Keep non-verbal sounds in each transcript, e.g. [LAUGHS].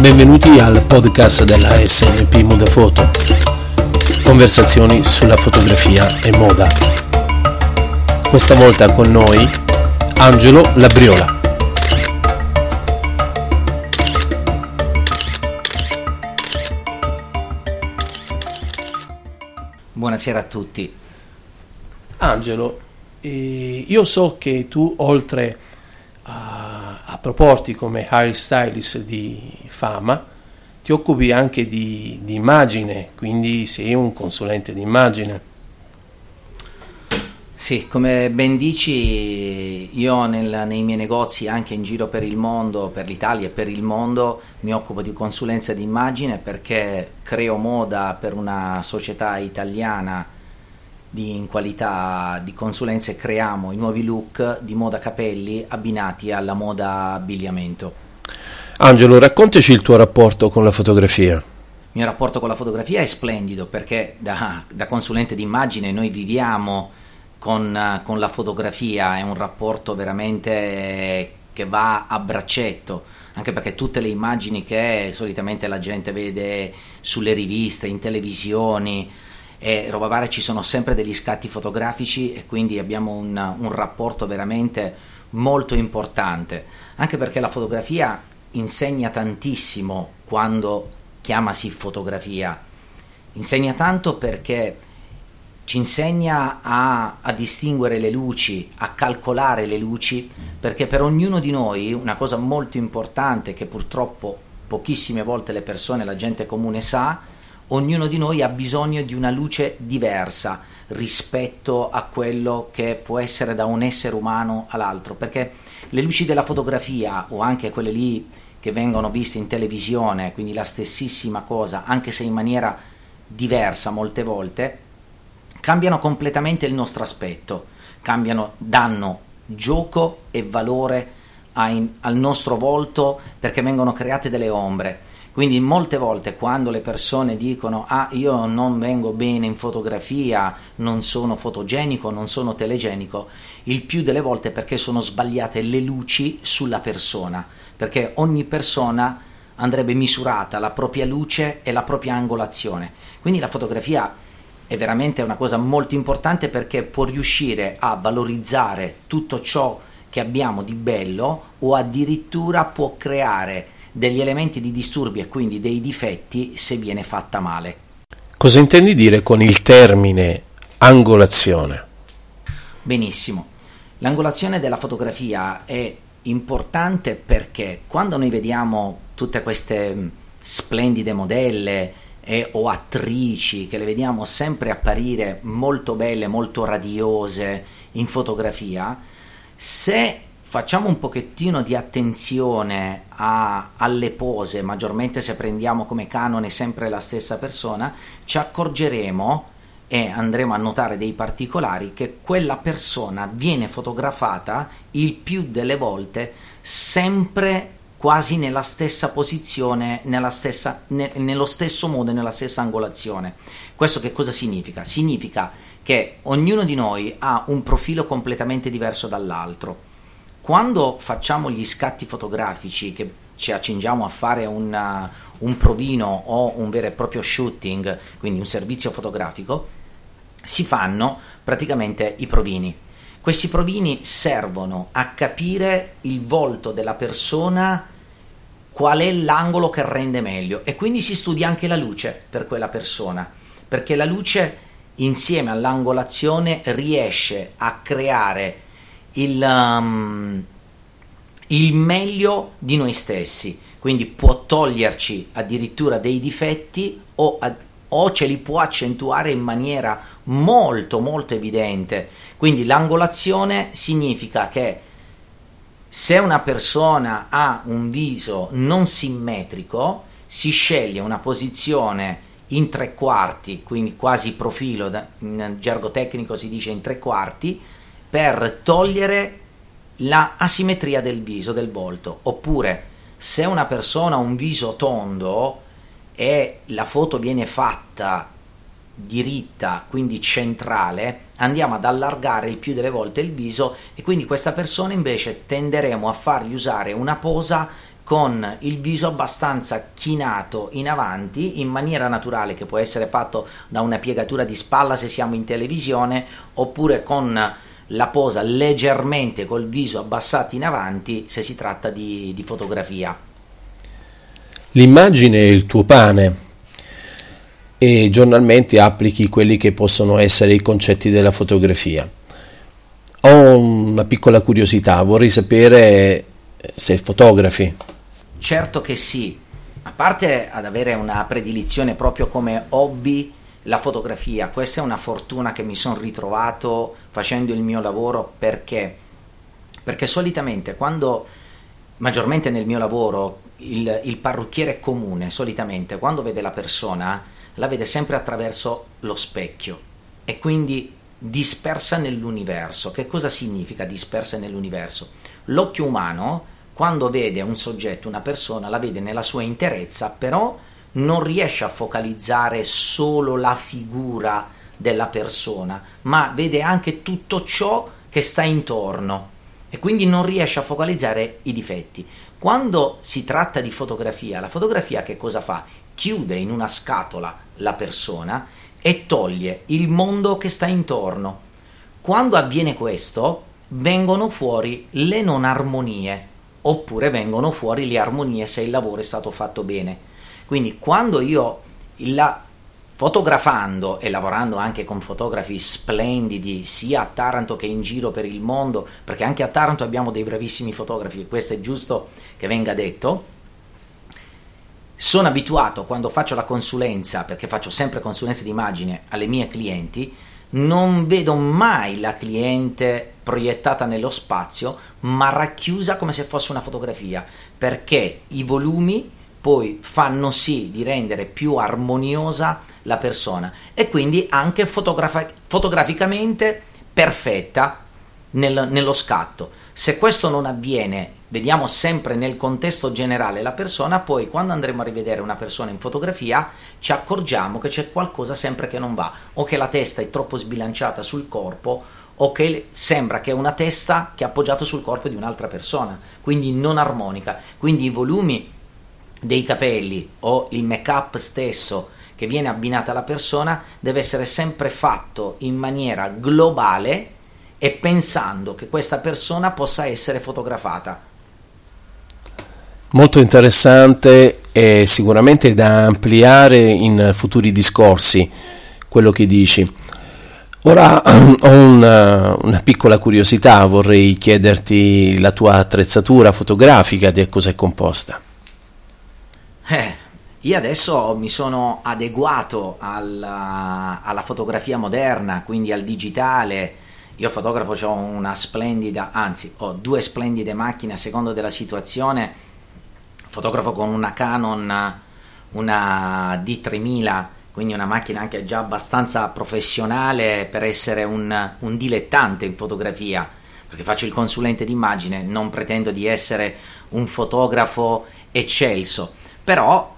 Benvenuti al podcast della SNP Moda Foto. Conversazioni sulla fotografia e moda. Questa volta con noi Angelo Labriola. Buonasera a tutti. Angelo, eh, io so che tu oltre a, proporti come hairstylist di fama, ti occupi anche di, di immagine, quindi sei un consulente di immagine. Sì, come ben dici, io nel, nei miei negozi, anche in giro per il mondo, per l'Italia e per il mondo, mi occupo di consulenza di immagine perché creo moda per una società italiana di, in qualità di consulenza e creiamo i nuovi look di moda capelli abbinati alla moda abbigliamento. Angelo, raccontaci il tuo rapporto con la fotografia. Il mio rapporto con la fotografia è splendido perché da, da consulente di immagine noi viviamo con, con la fotografia, è un rapporto veramente che va a braccetto, anche perché tutte le immagini che solitamente la gente vede sulle riviste, in televisioni e roba varia ci sono sempre degli scatti fotografici e quindi abbiamo un, un rapporto veramente molto importante, anche perché la fotografia insegna tantissimo quando chiamasi fotografia, insegna tanto perché ci insegna a, a, distinguere le luci, a calcolare le luci, perché per ognuno di noi una cosa molto importante che purtroppo pochissime volte le persone, la gente comune sa, ognuno di noi ha bisogno di una luce diversa rispetto a quello che può essere da un essere umano all'altro, perché le luci della fotografia o anche quelle lì che vengono viste in televisione, quindi la stessissima cosa, anche se in maniera diversa molte volte, cambiano completamente il nostro aspetto, cambiano, danno gioco e valore ai, al nostro volto perché vengono create delle ombre. Quindi molte volte quando le persone dicono ah io non vengo bene in fotografia, non sono fotogenico, non sono telegenico, il più delle volte è perché sono sbagliate le luci sulla persona, perché ogni persona andrebbe misurata la propria luce e la propria angolazione. Quindi la fotografia è veramente una cosa molto importante perché può riuscire a valorizzare tutto ciò che abbiamo di bello o addirittura può creare degli elementi di disturbi e quindi dei difetti se viene fatta male. Cosa intendi dire con il termine angolazione? Benissimo. L'angolazione della fotografia è importante perché quando noi vediamo tutte queste splendide modelle e, o attrici che le vediamo sempre apparire molto belle, molto radiose in fotografia, se facciamo un pochettino di attenzione a, alle pose, maggiormente se prendiamo come canone sempre la stessa persona, ci accorgeremo e andremo a notare dei particolari che quella persona viene fotografata il più delle volte sempre quasi nella stessa posizione, nella stessa, ne, nello stesso modo e nella stessa angolazione. Questo che cosa significa? Significa che ognuno di noi ha un profilo completamente diverso dall'altro. Quando facciamo gli scatti fotografici che ci accingiamo a fare una, un provino o un vero e proprio shooting, quindi un servizio fotografico, si fanno praticamente i provini. Questi provini servono a capire il volto della persona, qual è l'angolo che rende meglio e quindi si studia anche la luce per quella persona, perché la luce insieme all'angolazione riesce a creare il, um, il meglio di noi stessi, quindi può toglierci addirittura dei difetti o o ce li può accentuare in maniera molto molto evidente. Quindi l'angolazione significa che se una persona ha un viso non simmetrico, si sceglie una posizione in tre quarti, quindi quasi profilo, in gergo tecnico si dice in tre quarti, per togliere la asimmetria del viso, del volto. Oppure se una persona ha un viso tondo, e la foto viene fatta diritta, quindi centrale, andiamo ad allargare il più delle volte il viso e quindi questa persona invece tenderemo a fargli usare una posa con il viso abbastanza chinato in avanti in maniera naturale che può essere fatto da una piegatura di spalla se siamo in televisione oppure con la posa leggermente col viso abbassato in avanti se si tratta di, di fotografia. L'immagine è il tuo pane e giornalmente applichi quelli che possono essere i concetti della fotografia. Ho una piccola curiosità, vorrei sapere se fotografi. Certo che sì, a parte ad avere una predilizione proprio come hobby la fotografia, questa è una fortuna che mi sono ritrovato facendo il mio lavoro perché perché solitamente quando maggiormente nel mio lavoro il, il parrucchiere comune solitamente quando vede la persona la vede sempre attraverso lo specchio e quindi dispersa nell'universo. Che cosa significa dispersa nell'universo? L'occhio umano quando vede un soggetto, una persona, la vede nella sua interezza, però non riesce a focalizzare solo la figura della persona, ma vede anche tutto ciò che sta intorno e quindi non riesce a focalizzare i difetti. Quando si tratta di fotografia, la fotografia che cosa fa? Chiude in una scatola la persona e toglie il mondo che sta intorno. Quando avviene questo, vengono fuori le non armonie, oppure vengono fuori le armonie se il lavoro è stato fatto bene. Quindi quando io la, fotografando e lavorando anche con fotografi splendidi sia a Taranto che in giro per il mondo, perché anche a Taranto abbiamo dei bravissimi fotografi, questo è giusto che venga detto. Sono abituato quando faccio la consulenza, perché faccio sempre consulenza di immagine alle mie clienti, non vedo mai la cliente proiettata nello spazio, ma racchiusa come se fosse una fotografia, perché i volumi poi fanno sì di rendere più armoniosa la persona e quindi anche fotografi- fotograficamente perfetta nel, nello scatto. Se questo non avviene, vediamo sempre nel contesto generale la persona, poi quando andremo a rivedere una persona in fotografia ci accorgiamo che c'è qualcosa sempre che non va, o che la testa è troppo sbilanciata sul corpo, o che sembra che è una testa che è appoggiata sul corpo di un'altra persona, quindi non armonica. Quindi i volumi dei capelli o il make-up stesso che viene abbinato alla persona deve essere sempre fatto in maniera globale e pensando che questa persona possa essere fotografata. Molto interessante e sicuramente da ampliare in futuri discorsi quello che dici. Ora [CLEARS THROAT] ho una, una, piccola curiosità, vorrei chiederti la tua attrezzatura fotografica, di cosa è composta. Eh, io adesso mi sono adeguato alla, alla fotografia moderna, quindi al digitale, io fotografo, ho una splendida, anzi ho due splendide macchine a seconda della situazione, fotografo con una Canon, una D3000, quindi una macchina anche già abbastanza professionale per essere un, un dilettante in fotografia, perché faccio il consulente d'immagine, non pretendo di essere un fotografo eccelso, però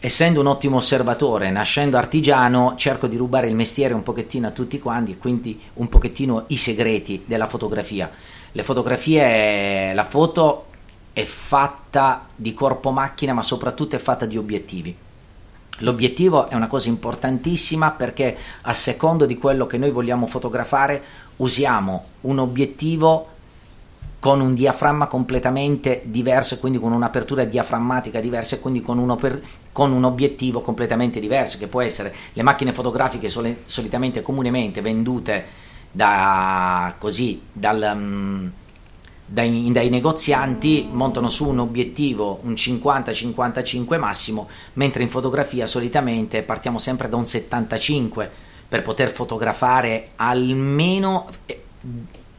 essendo un ottimo osservatore, nascendo artigiano, cerco di rubare il mestiere un pochettino a tutti quanti e quindi un pochettino i segreti della fotografia. Le fotografie, la foto è fatta di corpo macchina, ma soprattutto è fatta di obiettivi. L'obiettivo è una cosa importantissima perché a secondo di quello che noi vogliamo fotografare usiamo un obiettivo con un diaframma completamente diverso quindi con un'apertura diaframmatica diversa e quindi con un, oper- con un obiettivo completamente diverso che può essere le macchine fotografiche sole- solitamente comunemente vendute da, così, dal, um, dai, dai, negozianti montano su un obiettivo un 50-55 massimo mentre in fotografia solitamente partiamo sempre da un 75 per poter fotografare almeno eh,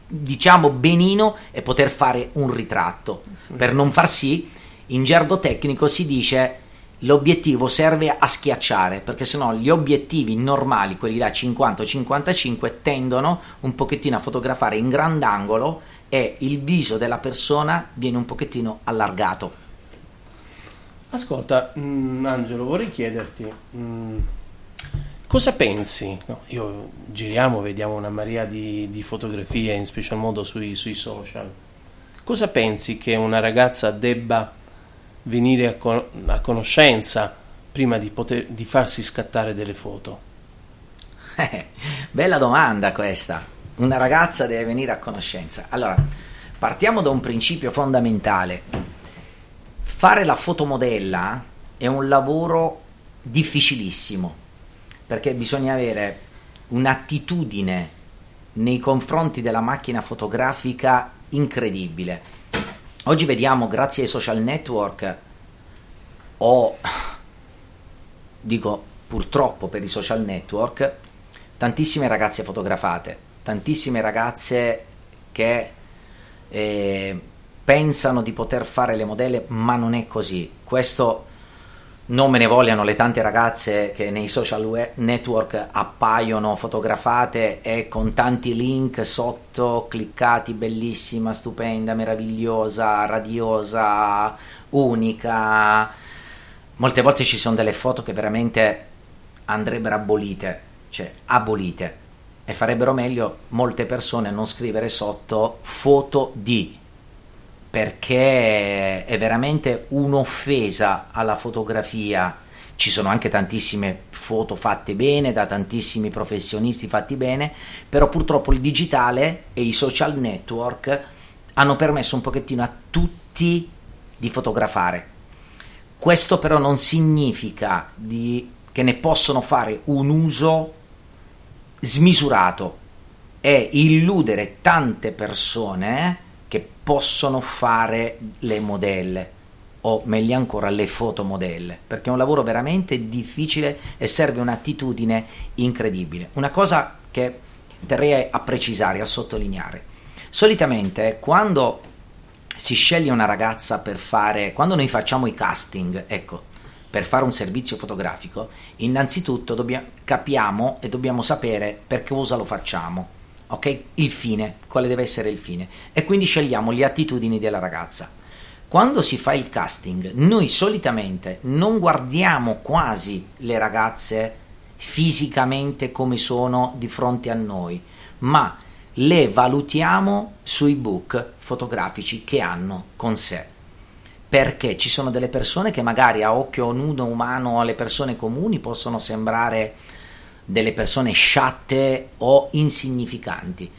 diciamo benino e poter fare un ritratto. Per non far sì, in gergo tecnico si dice l'obiettivo serve a schiacciare, perché sennò gli obiettivi normali, quelli da 50-55, tendono un pochettino a fotografare in grandangolo e il viso della persona viene un pochettino allargato. Ascolta, mh, mm, Angelo, vorrei chiederti... Mh mm, Cosa pensi? No, io giriamo, vediamo una marea di, di fotografie, in special modo sui, sui, social. Cosa pensi che una ragazza debba venire a, con- a conoscenza prima di, poter, di farsi scattare delle foto? Eh, [LAUGHS] bella domanda questa. Una ragazza deve venire a conoscenza. Allora, partiamo da un principio fondamentale. Fare la fotomodella è un lavoro difficilissimo perché bisogna avere un'attitudine nei confronti della macchina fotografica incredibile. Oggi vediamo, grazie ai social network, o dico purtroppo per i social network, tantissime ragazze fotografate, tantissime ragazze che eh, pensano di poter fare le modelle, ma non è così. Questo non me ne vogliano le tante ragazze che nei social network appaiono fotografate e con tanti link sotto cliccati, bellissima, stupenda, meravigliosa, radiosa, unica. Molte volte ci sono delle foto che veramente andrebbero abolite, cioè abolite. E farebbero meglio molte persone non scrivere sotto foto di perché è veramente un'offesa alla fotografia. Ci sono anche tantissime foto fatte bene da tantissimi professionisti fatti bene, però purtroppo il digitale e i social network hanno permesso un pochettino a tutti di fotografare. Questo però non significa di, che ne possono fare un uso smisurato e illudere tante persone che possono fare le modelle o meglio ancora le fotomodelle, perché è un lavoro veramente difficile e serve un'attitudine incredibile. Una cosa che terrei a precisare, a sottolineare. Solitamente quando si sceglie una ragazza per fare, quando noi facciamo i casting, ecco, per fare un servizio fotografico, innanzitutto dobbiamo, capiamo e dobbiamo sapere per cosa lo facciamo ok? Il fine, quale deve essere il fine. E quindi scegliamo le attitudini della ragazza. Quando si fa il casting, noi solitamente non guardiamo quasi le ragazze fisicamente come sono di fronte a noi, ma le valutiamo sui book fotografici che hanno con sé. Perché ci sono delle persone che magari a occhio nudo umano alle persone comuni possono sembrare delle persone sciatte o insignificanti.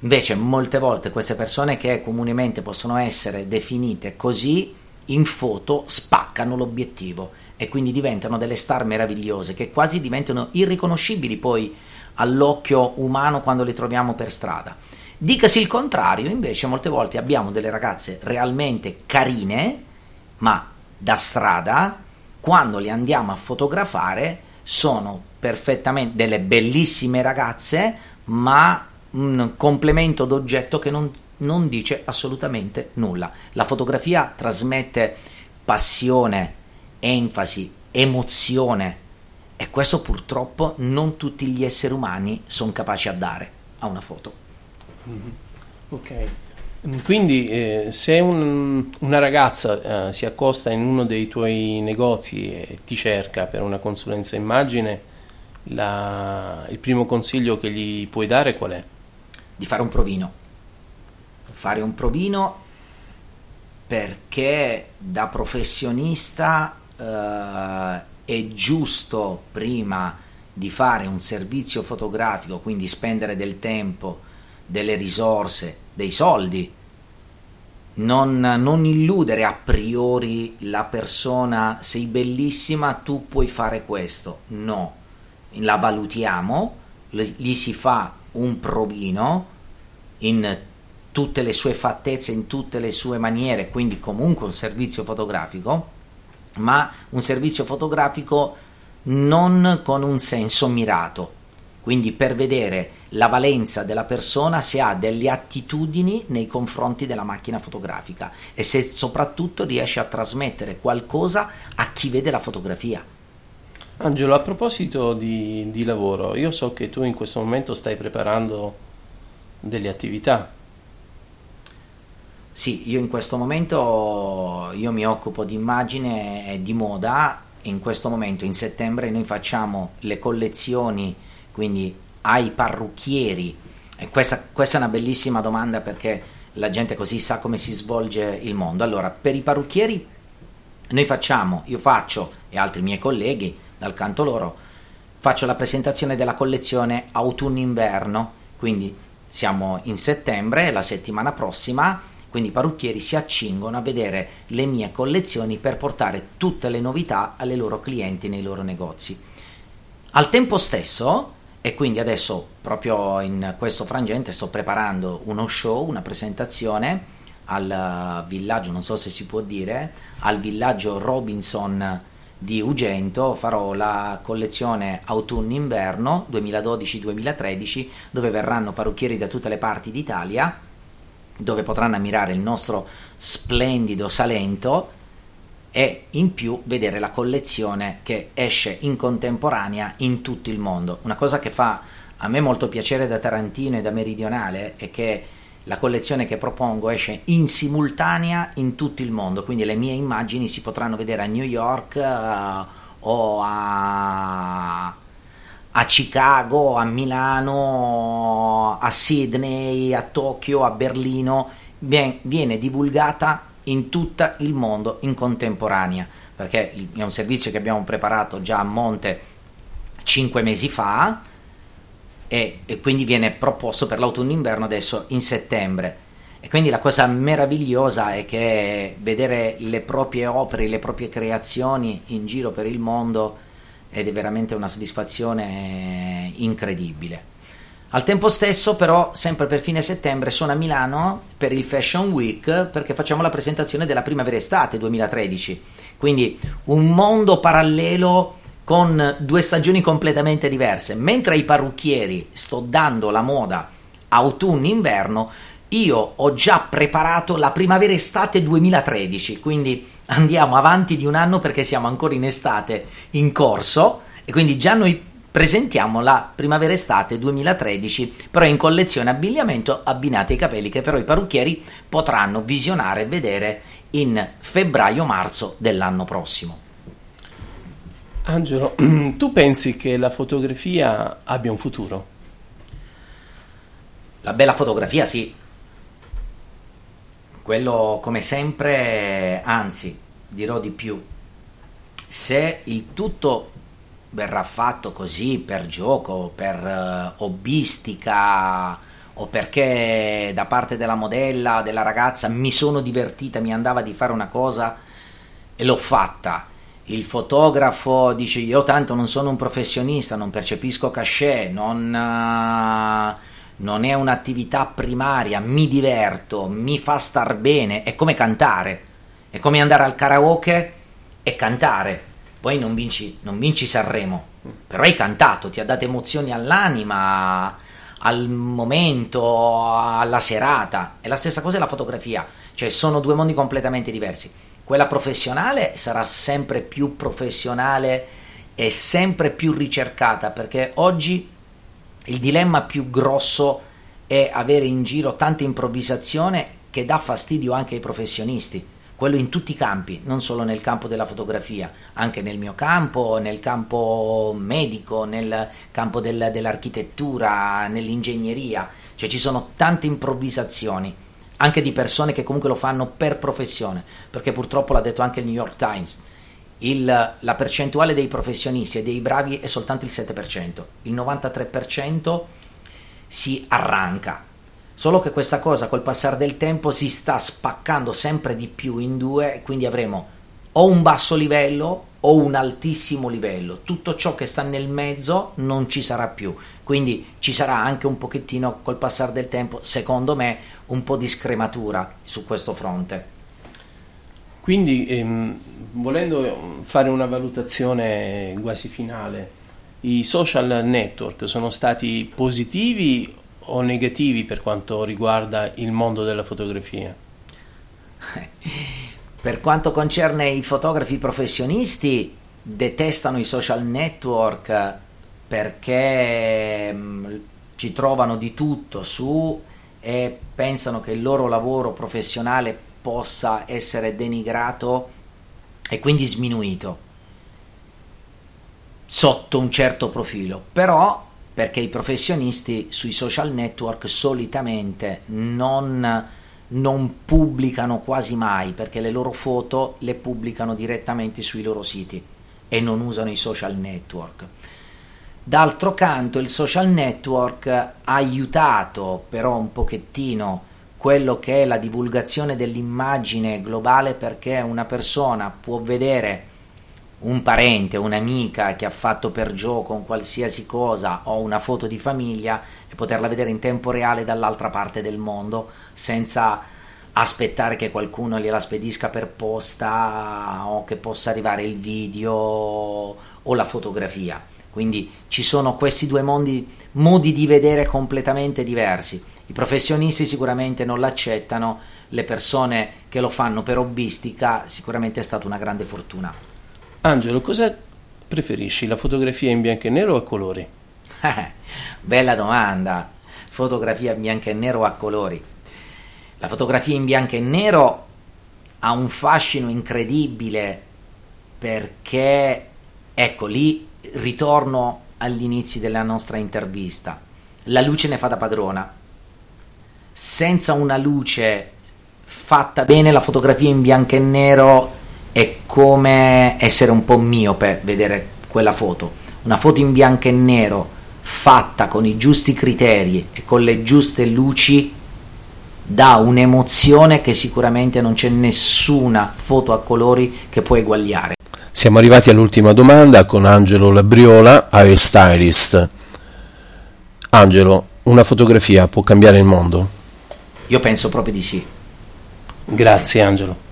Invece molte volte queste persone che comunemente possono essere definite così in foto spaccano l'obiettivo e quindi diventano delle star meravigliose che quasi diventano irriconoscibili poi all'occhio umano quando le troviamo per strada. Dicasi il contrario, invece molte volte abbiamo delle ragazze realmente carine, ma da strada, quando le andiamo a fotografare, sono perfettamente delle bellissime ragazze, ma un complemento d'oggetto che non, non dice assolutamente nulla. La fotografia trasmette passione, enfasi, emozione e questo purtroppo non tutti gli esseri umani sono capaci a dare a una foto. Mm-hmm. Ok. Quindi eh, se un, una ragazza eh, si accosta in uno dei tuoi negozi e ti cerca per una consulenza immagine, la, il primo consiglio che gli puoi dare qual è? Di fare un provino. Fare un provino perché da professionista eh, è giusto prima di fare un servizio fotografico, quindi spendere del tempo, delle risorse, dei soldi, non, non, illudere a priori la persona sei bellissima, tu puoi fare questo. No, la valutiamo, gli si fa un provino in tutte le sue fattezze, in tutte le sue maniere, quindi comunque un servizio fotografico, ma un servizio fotografico non con un senso mirato, quindi per vedere la valenza della persona se ha delle attitudini nei confronti della macchina fotografica e se soprattutto riesce a trasmettere qualcosa a chi vede la fotografia. Angelo, a proposito di, di, lavoro, io so che tu in questo momento stai preparando delle attività. Sì, io in questo momento io mi occupo di immagine e di moda. In questo momento, in settembre, noi facciamo le collezioni, quindi ai parrucchieri. Questa, questa è una bellissima domanda perché la gente così sa come si svolge il mondo. Allora, per i parrucchieri Noi facciamo, io faccio e altri miei colleghi dal canto loro, faccio la presentazione della collezione autunno-inverno, quindi siamo in settembre, la settimana prossima, quindi i parrucchieri si accingono a vedere le mie collezioni per portare tutte le novità alle loro clienti nei loro negozi. Al tempo stesso, e quindi adesso proprio in questo frangente sto preparando uno show, una presentazione al villaggio, non so se si può dire, al villaggio Robinson di Ugento. Farò la collezione autunno-inverno 2012-2013 dove verranno parrucchieri da tutte le parti d'Italia dove potranno ammirare il nostro splendido Salento e in più vedere la collezione che esce in contemporanea in tutto il mondo. Una cosa che fa a me molto piacere da Tarantino e da Meridionale è che la collezione che propongo esce in simultanea in tutto il mondo, quindi le mie immagini si potranno vedere a New York uh, o a, a, Chicago, a Milano, a Sydney, a Tokyo, a Berlino, viene, viene divulgata in tutto il mondo in contemporanea, perché è un servizio che abbiamo preparato già a monte cinque mesi fa e, e quindi viene proposto per l'autunno-inverno adesso in settembre. E quindi la cosa meravigliosa è che vedere le proprie opere, le proprie creazioni in giro per il mondo ed è veramente una soddisfazione incredibile. Al tempo stesso, però, sempre per fine settembre sono a Milano per il Fashion Week perché facciamo la presentazione della primavera-estate 2013. Quindi un mondo parallelo con due stagioni completamente diverse. Mentre ai parrucchieri sto dando la moda autunno-inverno, io ho già preparato la primavera-estate 2013, quindi andiamo avanti di un anno perché siamo ancora in estate in corso e quindi già noi presentiamo la primavera-estate 2013, però in collezione abbigliamento abbinati ai capelli che però i parrucchieri potranno visionare e vedere in febbraio-marzo dell'anno prossimo. Angelo, [CLEARS THROAT] tu pensi che la fotografia abbia un futuro? La bella fotografia sì. Quello come sempre, anzi, dirò di più. Se il tutto verrà fatto così per gioco, per uh, hobbistica o perché da parte della modella, della ragazza mi sono divertita, mi andava di fare una cosa e l'ho fatta. Il fotografo dice io tanto non sono un professionista, non percepisco cachet, non, uh, non è un'attività primaria, mi diverto, mi fa star bene, è come cantare, è come andare al karaoke e cantare, poi non vinci, non vinci Sanremo, però hai cantato, ti ha dato emozioni all'anima, al momento, alla serata, è la stessa cosa la fotografia, cioè sono due mondi completamente diversi. Quella professionale sarà sempre più professionale e sempre più ricercata perché oggi il dilemma più grosso è avere in giro tanta improvvisazione che dà fastidio anche ai professionisti quello in tutti i campi, non solo nel campo della fotografia, anche nel mio campo, nel campo medico, nel campo del, dell'architettura, nell'ingegneria, cioè ci sono tante improvvisazioni anche di persone che comunque lo fanno per professione, perché purtroppo l'ha detto anche il New York Times, il, la percentuale dei professionisti e dei bravi è soltanto il 7%, il 93% si arranca. Solo che questa cosa col passare del tempo si sta spaccando sempre di più in due, quindi avremo o un basso livello o un altissimo livello. Tutto ciò che sta nel mezzo non ci sarà più. Quindi ci sarà anche un pochettino col passare del tempo, secondo me, un po' di scrematura su questo fronte. Quindi, ehm, volendo fare una valutazione quasi finale, i social network sono stati positivi o negativi per quanto riguarda il mondo della fotografia? [LAUGHS] Per quanto concerne i fotografi professionisti, detestano i social network perché mm, ci trovano di tutto su e pensano che il loro lavoro professionale possa essere denigrato e quindi sminuito sotto un certo profilo. Però perché i professionisti sui social network solitamente non non pubblicano quasi mai perché le loro foto le pubblicano direttamente sui loro siti e non usano i social network. D'altro canto il social network ha aiutato però un pochettino quello che è la divulgazione dell'immagine globale perché una persona può vedere un parente, un'amica che ha fatto per gioco un qualsiasi cosa o una foto di famiglia e poterla vedere in tempo reale dall'altra parte del mondo senza aspettare che qualcuno gliela spedisca per posta o che possa arrivare il video o la fotografia. Quindi ci sono questi due mondi, modi di vedere completamente diversi. I professionisti sicuramente non l'accettano, le persone che lo fanno per hobbistica sicuramente è stata una grande fortuna. Angelo, cosa preferisci, la fotografia in bianco e nero o a colori? [LAUGHS] Bella domanda. Fotografia in bianco e nero o a colori? La fotografia in bianco e nero ha un fascino incredibile perché, ecco lì ritorno all'inizio della nostra intervista. La luce ne fa da padrona. Senza una luce fatta bene, la fotografia in bianco e nero è come essere un po' miope vedere quella foto. Una foto in bianco e nero fatta con i giusti criteri e con le giuste luci dà un'emozione che sicuramente non c'è nessuna foto a colori che può eguagliare. Siamo arrivati all'ultima domanda con Angelo Labriola, hairstylist. Angelo, una fotografia può cambiare il mondo? Io penso proprio di sì. Grazie Angelo.